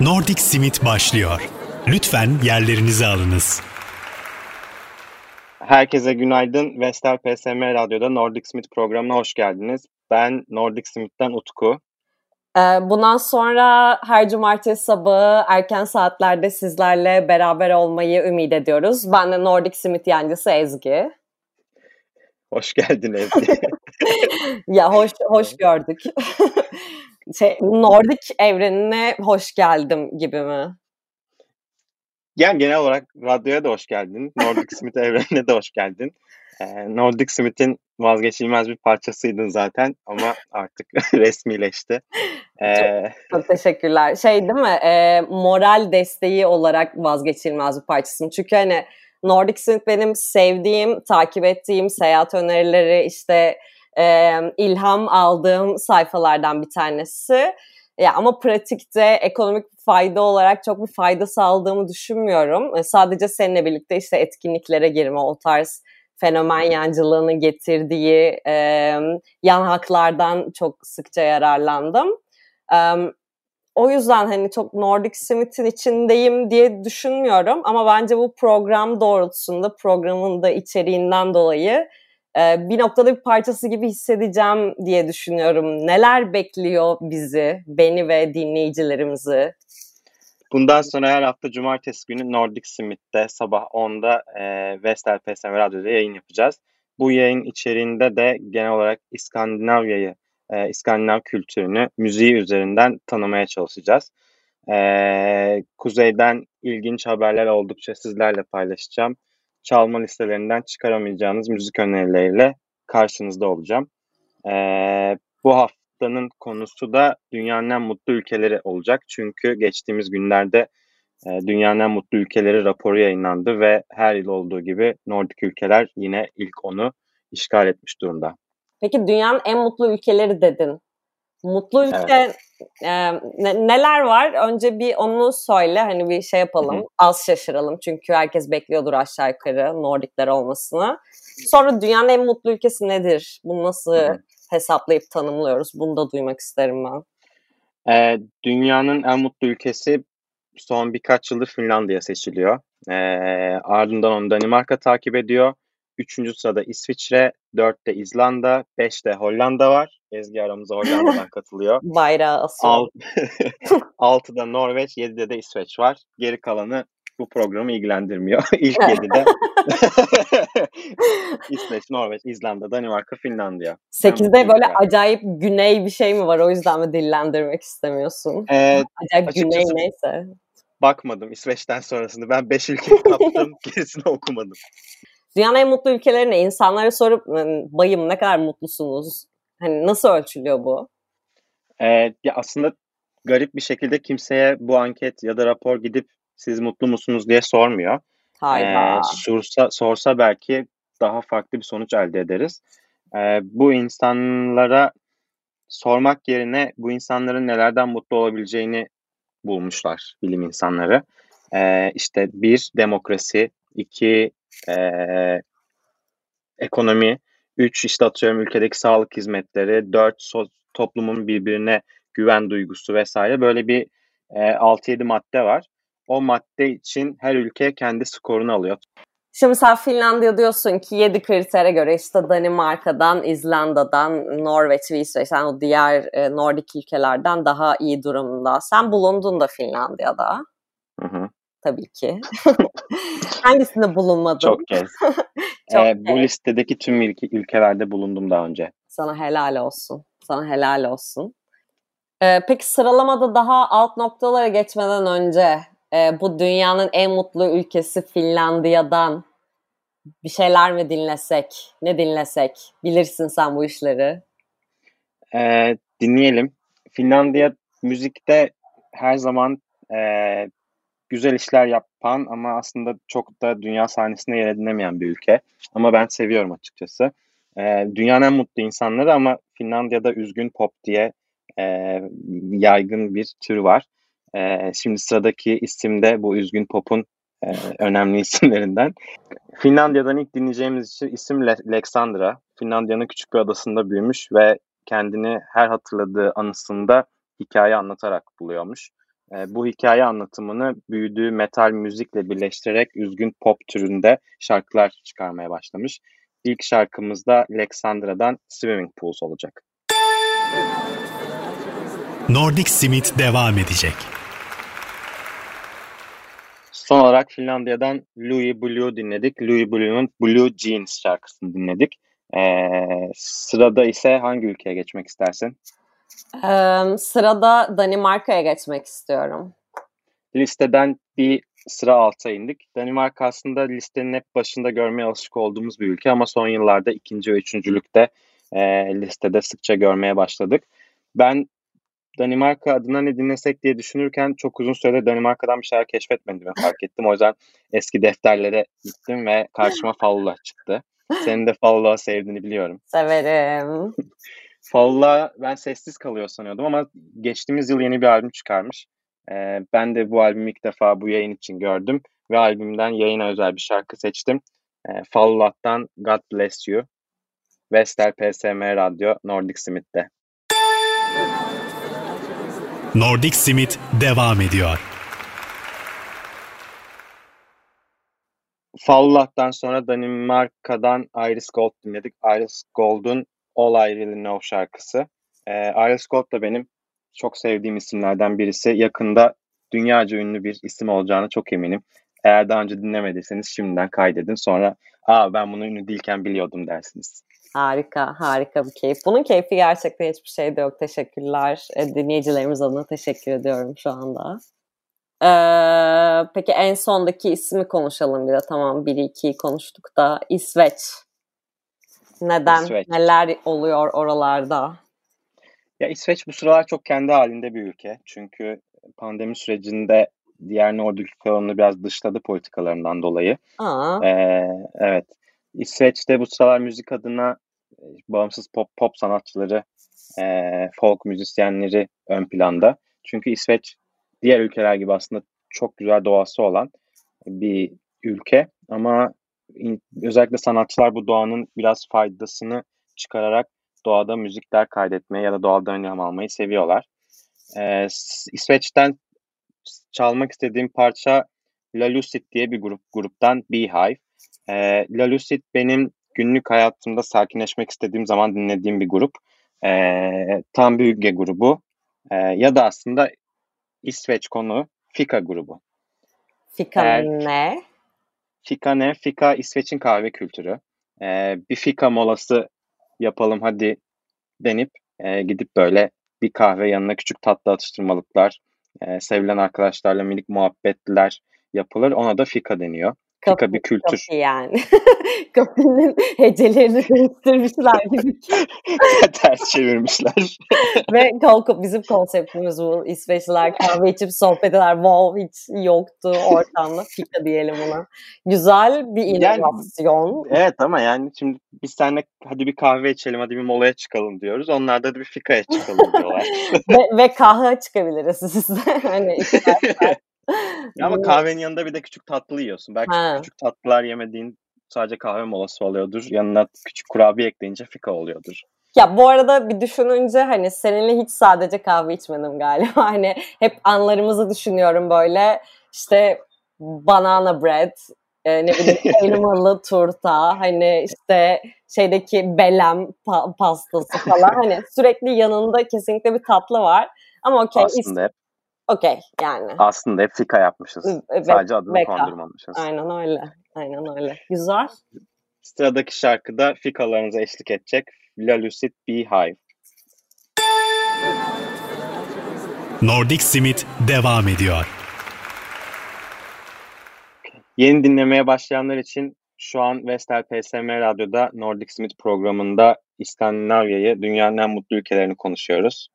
Nordic Simit başlıyor. Lütfen yerlerinizi alınız. Herkese günaydın. Vestel PSM Radyo'da Nordic Smith programına hoş geldiniz. Ben Nordic Smith'ten Utku. Ee, bundan sonra her cumartesi sabahı erken saatlerde sizlerle beraber olmayı ümit ediyoruz. Ben de Nordic Smith yancısı Ezgi. Hoş geldin Ezgi. ya hoş hoş gördük. şey, Nordik evrenine hoş geldim gibi mi? Yani genel olarak radyoya da hoş geldin. Nordic Smith evrenine de hoş geldin. Ee, Nordic Smith'in vazgeçilmez bir parçasıydın zaten ama artık resmileşti. Ee... Çok, çok teşekkürler. Şey değil mi? E, moral desteği olarak vazgeçilmez bir parçasın. Çünkü hani Nordic Smith benim sevdiğim, takip ettiğim seyahat önerileri işte e, ilham aldığım sayfalardan bir tanesi. Ya ama pratikte ekonomik fayda olarak çok bir fayda sağladığımı düşünmüyorum. E, sadece seninle birlikte işte etkinliklere girme, o tarz fenomen yancılığının getirdiği e, yan haklardan çok sıkça yararlandım. E, o yüzden hani çok Nordic Smith'in içindeyim diye düşünmüyorum ama bence bu program doğrultusunda programın da içeriğinden dolayı e, bir noktada bir parçası gibi hissedeceğim diye düşünüyorum. Neler bekliyor bizi, beni ve dinleyicilerimizi? Bundan sonra her hafta cumartesi günü Nordic Smith'te sabah 10'da e, Vestel PSM Radyo'da yayın yapacağız. Bu yayın içeriğinde de genel olarak İskandinavya'yı, e, İskandinav kültürünü müziği üzerinden tanımaya çalışacağız. E, kuzeyden ilginç haberler oldukça sizlerle paylaşacağım çalma listelerinden çıkaramayacağınız müzik önerileriyle karşınızda olacağım. Ee, bu haftanın konusu da dünyanın en mutlu ülkeleri olacak. Çünkü geçtiğimiz günlerde e, dünyanın en mutlu ülkeleri raporu yayınlandı ve her yıl olduğu gibi Nordik ülkeler yine ilk onu işgal etmiş durumda. Peki dünyanın en mutlu ülkeleri dedin. Mutlu ülke evet. E, ne, neler var? Önce bir onu söyle hani bir şey yapalım. Hı-hı. Az şaşıralım çünkü herkes bekliyordur aşağı yukarı Nordikler olmasını. Sonra dünyanın en mutlu ülkesi nedir? Bunu nasıl Hı-hı. hesaplayıp tanımlıyoruz? Bunu da duymak isterim ben. E, dünyanın en mutlu ülkesi son birkaç yıldır Finlandiya seçiliyor. E, ardından onu Danimarka takip ediyor. Üçüncü sırada İsviçre, dörtte İzlanda, beşte Hollanda var. Ezgi aramıza Hollanda'dan katılıyor. Bayrağı asıyor. Alt, altıda Norveç, yedide de İsveç var. Geri kalanı bu programı ilgilendirmiyor. İlk yedide İsveç, Norveç, İzlanda, Danimarka, Finlandiya. Sekizde böyle yani. acayip güney bir şey mi var? O yüzden mi dillendirmek istemiyorsun? Ee, acayip güney neyse. Bakmadım İsveç'ten sonrasını. Ben beş ülke kaptım. gerisini okumadım. Dünyanın en mutlu ülkelerine insanlara sorup bayım ne kadar mutlusunuz? Hani nasıl ölçülüyor bu? Ee, ya aslında garip bir şekilde kimseye bu anket ya da rapor gidip siz mutlu musunuz diye sormuyor. Hayda. Ee, sorsa, sorsa belki daha farklı bir sonuç elde ederiz. Ee, bu insanlara sormak yerine bu insanların nelerden mutlu olabileceğini bulmuşlar bilim insanları. Ee, işte bir demokrasi, iki e, ekonomi, üç işte atıyorum ülkedeki sağlık hizmetleri, dört so- toplumun birbirine güven duygusu vesaire böyle bir e, 6-7 madde var. O madde için her ülke kendi skorunu alıyor. Şimdi sen Finlandiya diyorsun ki 7 kritere göre işte Danimarka'dan, İzlanda'dan, Norveç ve İsveç'ten o diğer e, Nordik ülkelerden daha iyi durumda. Sen bulundun da Finlandiya'da. Tabii ki. Hangisinde bulunmadın? Çok kez. Çok ee, bu listedeki tüm ülke, ülkelerde bulundum daha önce. Sana helal olsun. Sana helal olsun. Ee, peki sıralamada daha alt noktalara geçmeden önce e, bu dünyanın en mutlu ülkesi Finlandiya'dan bir şeyler mi dinlesek? Ne dinlesek? Bilirsin sen bu işleri. Ee, dinleyelim. Finlandiya müzikte her zaman e, güzel işler yapan ama aslında çok da dünya sahnesinde yer edinemeyen bir ülke. Ama ben seviyorum açıkçası. E, dünyanın en mutlu insanları ama Finlandiya'da üzgün pop diye e, yaygın bir tür var. E, şimdi sıradaki isim de bu üzgün pop'un e, önemli isimlerinden. Finlandiya'dan ilk dinleyeceğimiz isim Alexandra. Finlandiya'nın küçük bir adasında büyümüş ve kendini her hatırladığı anısında hikaye anlatarak buluyormuş. E, bu hikaye anlatımını büyüdüğü metal müzikle birleştirerek üzgün pop türünde şarkılar çıkarmaya başlamış. İlk şarkımız da Alexandra'dan Swimming Pools olacak. Nordic Simit devam edecek. Son olarak Finlandiya'dan Louis Blue dinledik. Louis Blue'nun Blue Jeans şarkısını dinledik. Ee, sırada ise hangi ülkeye geçmek istersin? Ee, sırada Danimarka'ya geçmek istiyorum. Listeden bir sıra alta indik. Danimarka aslında listenin hep başında görmeye alışık olduğumuz bir ülke ama son yıllarda ikinci ve üçüncülükte e, listede sıkça görmeye başladık. Ben Danimarka adına ne dinlesek diye düşünürken çok uzun süredir Danimarka'dan bir şeyler keşfetmediğimi fark ettim. O yüzden eski defterlere gittim ve karşıma Fallula çıktı. Senin de Fallula sevdiğini biliyorum. Severim. Fallula ben sessiz kalıyor sanıyordum ama geçtiğimiz yıl yeni bir albüm çıkarmış. Ee, ben de bu albümü ilk defa bu yayın için gördüm ve albümden yayına özel bir şarkı seçtim. Ee, Fallula'dan God Bless You. Vestel PSM Radyo Nordic Smith'te. Nordic Simit devam ediyor. Fallulah'tan sonra Danimarka'dan Iris Gold dinledik. Iris Gold'un All I Really Know şarkısı. Iris Gold da benim çok sevdiğim isimlerden birisi. Yakında dünyaca ünlü bir isim olacağını çok eminim. Eğer daha önce dinlemediyseniz şimdiden kaydedin. Sonra aa ben bunu ünlü değilken biliyordum dersiniz. Harika, harika bir keyif. Bunun keyfi gerçekten hiçbir şeyde yok. Teşekkürler. E, dinleyicilerimiz adına teşekkür ediyorum şu anda. Ee, peki en sondaki ismi konuşalım bir de. Tamam 1-2'yi konuştuk da. İsveç. Neden? İsveç. Neler oluyor oralarda? Ya İsveç bu sıralar çok kendi halinde bir ülke. Çünkü pandemi sürecinde diğer Nordik ülkelerini biraz dışladı politikalarından dolayı. Aa, Ee, evet. İsveç'te bu sıralar müzik adına e, bağımsız pop pop sanatçıları, e, folk müzisyenleri ön planda. Çünkü İsveç diğer ülkeler gibi aslında çok güzel doğası olan bir ülke ama özellikle sanatçılar bu doğanın biraz faydasını çıkararak doğada müzikler kaydetmeyi ya da doğada önlem almayı seviyorlar. Ee, İsveç'ten çalmak istediğim parça La Lucid diye bir grup gruptan Beehive. Ee, La Lucid benim günlük hayatımda sakinleşmek istediğim zaman dinlediğim bir grup. Ee, tam bir Hygge grubu. Ee, ya da aslında İsveç konu Fika grubu. Fika eğer- ne? Fika ne? Fika İsveç'in kahve kültürü. Ee, bir fika molası yapalım hadi denip e, gidip böyle bir kahve yanına küçük tatlı atıştırmalıklar, e, sevilen arkadaşlarla minik muhabbetler yapılır. Ona da fika deniyor. Fika bir kültür. Kapı yani. Kapının hecelerini değiştirmişler gibi. Ters çevirmişler. Ve kol- bizim konseptimiz bu. İsveçliler kahve içip sohbet eder. Wow hiç yoktu ortamda. Fika diyelim ona. Güzel bir Yani- inovasyon. evet ama yani şimdi biz seninle hadi bir kahve içelim, hadi bir molaya çıkalım diyoruz. Onlar da bir fikaya çıkalım diyorlar. ve, ve kahve çıkabiliriz sizde. hani. Ya ama kahvenin yanında bir de küçük tatlı yiyorsun. Belki Ha. küçük tatlılar yemediğin sadece kahve molası oluyordur. Yanına küçük kurabiye ekleyince fika oluyordur. Ya bu arada bir düşününce hani seninle hiç sadece kahve içmedim galiba. Hani hep anlarımızı düşünüyorum böyle. İşte banana bread, e, ne bileyim elmalı turta, hani işte şeydeki belem pa- pastası falan. Hani sürekli yanında kesinlikle bir tatlı var. Ama okey, Aslında hep okey yani. aslında hep fika yapmışız. Ve- Sadece adını veka. kondurmamışız. Aynen öyle. Aynen öyle. Güzel. Sıradaki şarkıda fikalarınıza eşlik edecek La Lucid Beehive. Nordic Simit devam ediyor. Yeni dinlemeye başlayanlar için şu an Vestel PSM Radyo'da Nordic Smith programında İskandinavya'yı, dünyanın en mutlu ülkelerini konuşuyoruz.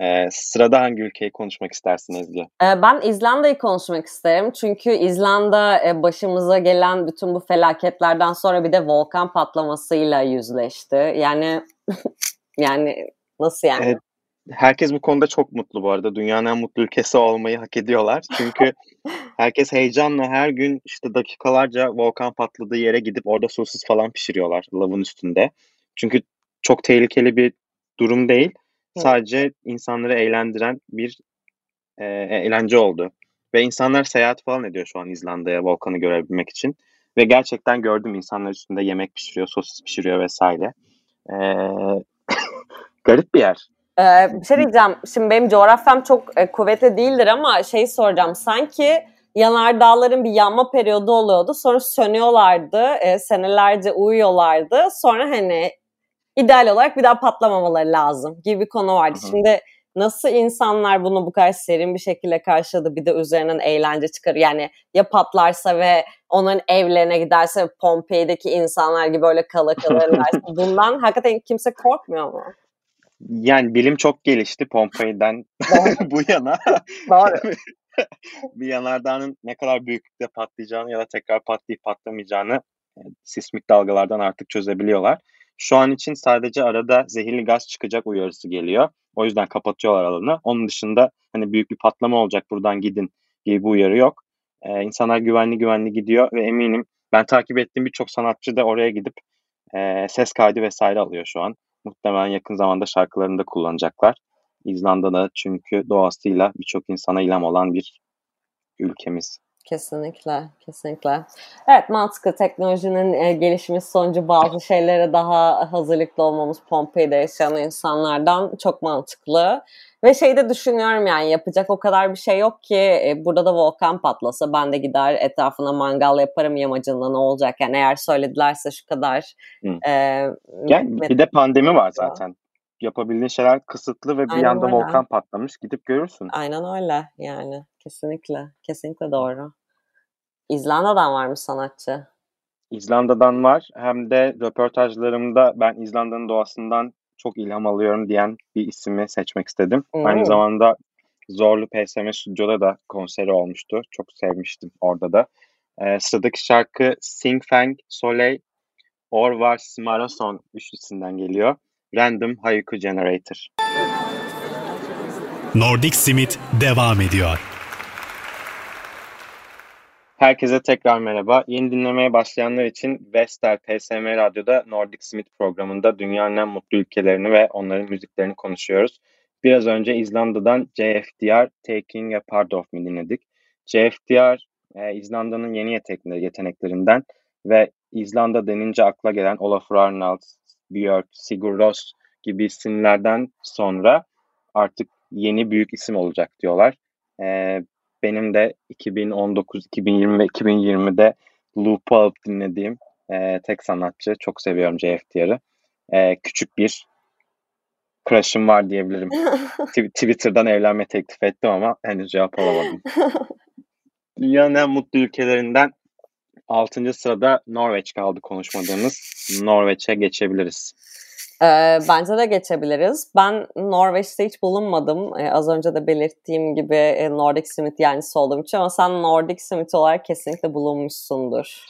Ee, sırada hangi ülkeyi konuşmak istersin Ezgi? Ee, Ben İzlanda'yı konuşmak isterim. Çünkü İzlanda e, başımıza gelen bütün bu felaketlerden sonra bir de volkan patlamasıyla yüzleşti. Yani yani nasıl yani? Evet. Herkes bu konuda çok mutlu bu arada. Dünyanın en mutlu ülkesi olmayı hak ediyorlar. Çünkü herkes heyecanla her gün işte dakikalarca volkan patladığı yere gidip orada sosis falan pişiriyorlar lavın üstünde. Çünkü çok tehlikeli bir durum değil. Hı. Sadece insanları eğlendiren bir e, eğlence oldu. Ve insanlar seyahat falan ediyor şu an İzlanda'ya volkanı görebilmek için. Ve gerçekten gördüm insanlar üstünde yemek pişiriyor, sosis pişiriyor vesaire. Ee, garip bir yer. Ee, bir şey diyeceğim. Şimdi benim coğrafyam çok e, kuvvetli değildir ama şey soracağım. Sanki yanardağların bir yanma periyodu oluyordu. Sonra sönüyorlardı. E, senelerce uyuyorlardı. Sonra hani ideal olarak bir daha patlamamaları lazım gibi bir konu vardı. Hı hı. Şimdi nasıl insanlar bunu bu kadar serin bir şekilde karşıladı bir de üzerinden eğlence çıkar yani ya patlarsa ve onun evlerine giderse Pompei'deki insanlar gibi öyle kala kalırlarsa bundan hakikaten kimse korkmuyor mu? Yani bilim çok gelişti Pompei'den bu yana. Doğru. bir yanardağın ne kadar büyüklükte patlayacağını ya da tekrar patlayıp patlamayacağını e, sismik dalgalardan artık çözebiliyorlar. Şu an için sadece arada zehirli gaz çıkacak uyarısı geliyor. O yüzden kapatıyorlar alanı. Onun dışında hani büyük bir patlama olacak buradan gidin gibi bir uyarı yok. Ee, insanlar güvenli güvenli gidiyor ve eminim ben takip ettiğim birçok sanatçı da oraya gidip e, ses kaydı vesaire alıyor şu an. Muhtemelen yakın zamanda şarkılarını da kullanacaklar. İzlanda'da çünkü doğasıyla birçok insana ilham olan bir ülkemiz. Kesinlikle, kesinlikle. Evet, mantıklı teknolojinin e, gelişmesi sonucu bazı şeylere daha hazırlıklı olmamız Pompei'de yaşayan insanlardan çok mantıklı. Ve şey de düşünüyorum yani yapacak o kadar bir şey yok ki e, burada da volkan patlasa ben de gider etrafına mangal yaparım yamacında ne olacak yani eğer söyledilerse şu kadar. E, yani bir de pandemi var zaten yapabildiğin şeyler kısıtlı ve bir Aynen yanda öyle. volkan patlamış. Gidip görürsün. Aynen öyle yani. Kesinlikle. Kesinlikle doğru. İzlanda'dan var mı sanatçı? İzlanda'dan var. Hem de röportajlarımda ben İzlanda'nın doğasından çok ilham alıyorum diyen bir ismi seçmek istedim. Hmm. Aynı zamanda Zorlu PSM Stüdyo'da da konseri olmuştu. Çok sevmiştim orada da. Ee, sıradaki şarkı Sing Fang Soleil Orvar Smarason üçlüsünden geliyor. Random Haiku Generator. Nordic Simit devam ediyor. Herkese tekrar merhaba. Yeni dinlemeye başlayanlar için Vestel PSM Radyo'da Nordic Smith programında dünyanın en mutlu ülkelerini ve onların müziklerini konuşuyoruz. Biraz önce İzlanda'dan JFDR Taking a Part of Me dinledik. JFDR e, İzlanda'nın yeni yeteneklerinden ve İzlanda denince akla gelen Olafur Arnalds, Björk, Sigur Rós gibi isimlerden sonra artık yeni büyük isim olacak diyorlar. Ee, benim de 2019, 2020 ve 2020'de loop'u alıp dinlediğim e, tek sanatçı. Çok seviyorum JFDR'ı. E, küçük bir crush'ım var diyebilirim. Twitter'dan evlenme teklif ettim ama henüz cevap alamadım. Dünyanın en mutlu ülkelerinden 6. sırada Norveç kaldı konuşmadığımız. Norveç'e geçebiliriz. Ee, bence de geçebiliriz. Ben Norveç'te hiç bulunmadım. Ee, az önce de belirttiğim gibi e, Nordic Smith yancısı olduğum için ama sen Nordic Smith olarak kesinlikle bulunmuşsundur.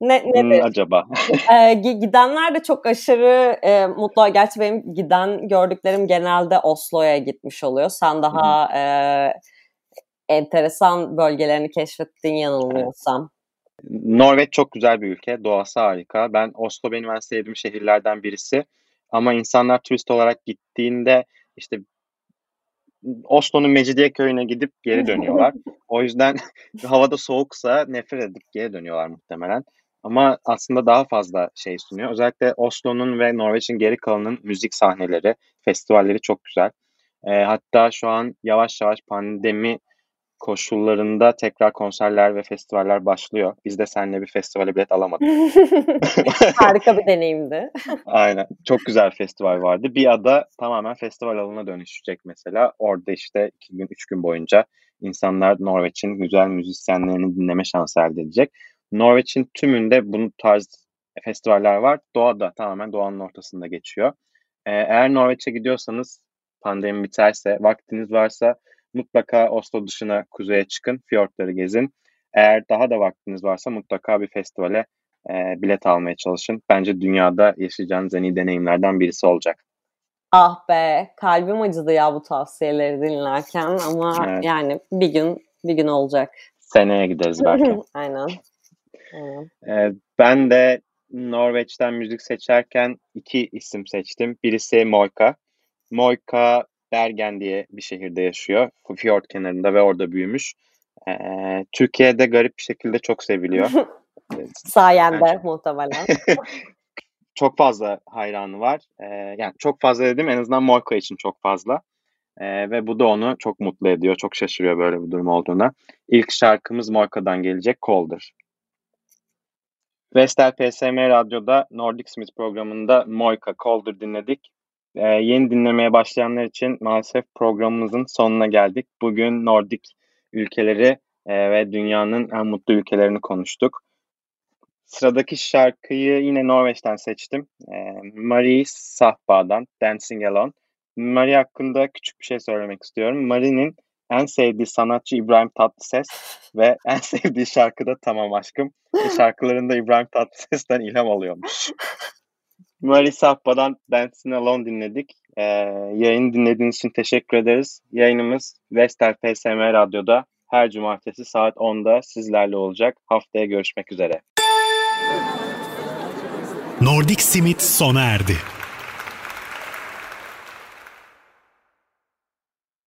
Ne, nedir? Hmm, acaba? ee, gidenler de çok aşırı e, mutlu. Gerçi benim giden gördüklerim genelde Oslo'ya gitmiş oluyor. Sen daha e, enteresan bölgelerini keşfettin yanılmıyorsam. Norveç çok güzel bir ülke. Doğası harika. Ben Oslo benim en sevdiğim şehirlerden birisi. Ama insanlar turist olarak gittiğinde işte Oslo'nun Mecidiyeköy'üne gidip geri dönüyorlar. o yüzden havada soğuksa nefret edip geri dönüyorlar muhtemelen. Ama aslında daha fazla şey sunuyor. Özellikle Oslo'nun ve Norveç'in geri kalanının müzik sahneleri, festivalleri çok güzel. E, hatta şu an yavaş yavaş pandemi koşullarında tekrar konserler ve festivaller başlıyor. Biz de seninle bir festivale bilet alamadık. Harika bir deneyimdi. Aynen. Çok güzel festival vardı. Bir ada tamamen festival alanına dönüşecek mesela. Orada işte iki gün, üç gün boyunca insanlar Norveç'in güzel müzisyenlerini dinleme şansı elde edecek. Norveç'in tümünde bu tarz festivaller var. Doğada tamamen doğanın ortasında geçiyor. Ee, eğer Norveç'e gidiyorsanız pandemi biterse, vaktiniz varsa mutlaka Oslo dışına kuzeye çıkın, fiyortları gezin. Eğer daha da vaktiniz varsa mutlaka bir festivale e, bilet almaya çalışın. Bence dünyada yaşayacağınız en iyi deneyimlerden birisi olacak. Ah be, kalbim acıdı ya bu tavsiyeleri dinlerken ama evet. yani bir gün bir gün olacak. Seneye gideriz belki. Aynen. Aynen. Ee, ben de Norveç'ten müzik seçerken iki isim seçtim. Birisi Moika. Moika Bergen diye bir şehirde yaşıyor. Fjord kenarında ve orada büyümüş. E, Türkiye'de garip bir şekilde çok seviliyor. Sayende yani, muhtemelen. çok fazla hayranı var. E, yani çok fazla dedim en azından Moika için çok fazla. E, ve bu da onu çok mutlu ediyor. Çok şaşırıyor böyle bir durum olduğuna. İlk şarkımız Moika'dan gelecek Colder. Vestel PSM Radyo'da Nordic Smith programında Moika Colder dinledik. Ee, yeni dinlemeye başlayanlar için maalesef programımızın sonuna geldik. Bugün Nordik ülkeleri e, ve dünyanın en mutlu ülkelerini konuştuk. Sıradaki şarkıyı yine Norveç'ten seçtim. E, Marie Sahba'dan Dancing Alone. Marie hakkında küçük bir şey söylemek istiyorum. Marie'nin en sevdiği sanatçı İbrahim Tatlıses ve en sevdiği şarkı da Tamam Aşkım. Şarkılarında İbrahim Tatlıses'ten ilham alıyormuş. Marie Sahba'dan Dancing Alone dinledik. Ee, yayını dinlediğiniz için teşekkür ederiz. Yayınımız Vestel PSM Radyo'da her cumartesi saat 10'da sizlerle olacak. Haftaya görüşmek üzere. Nordic Simit sona erdi.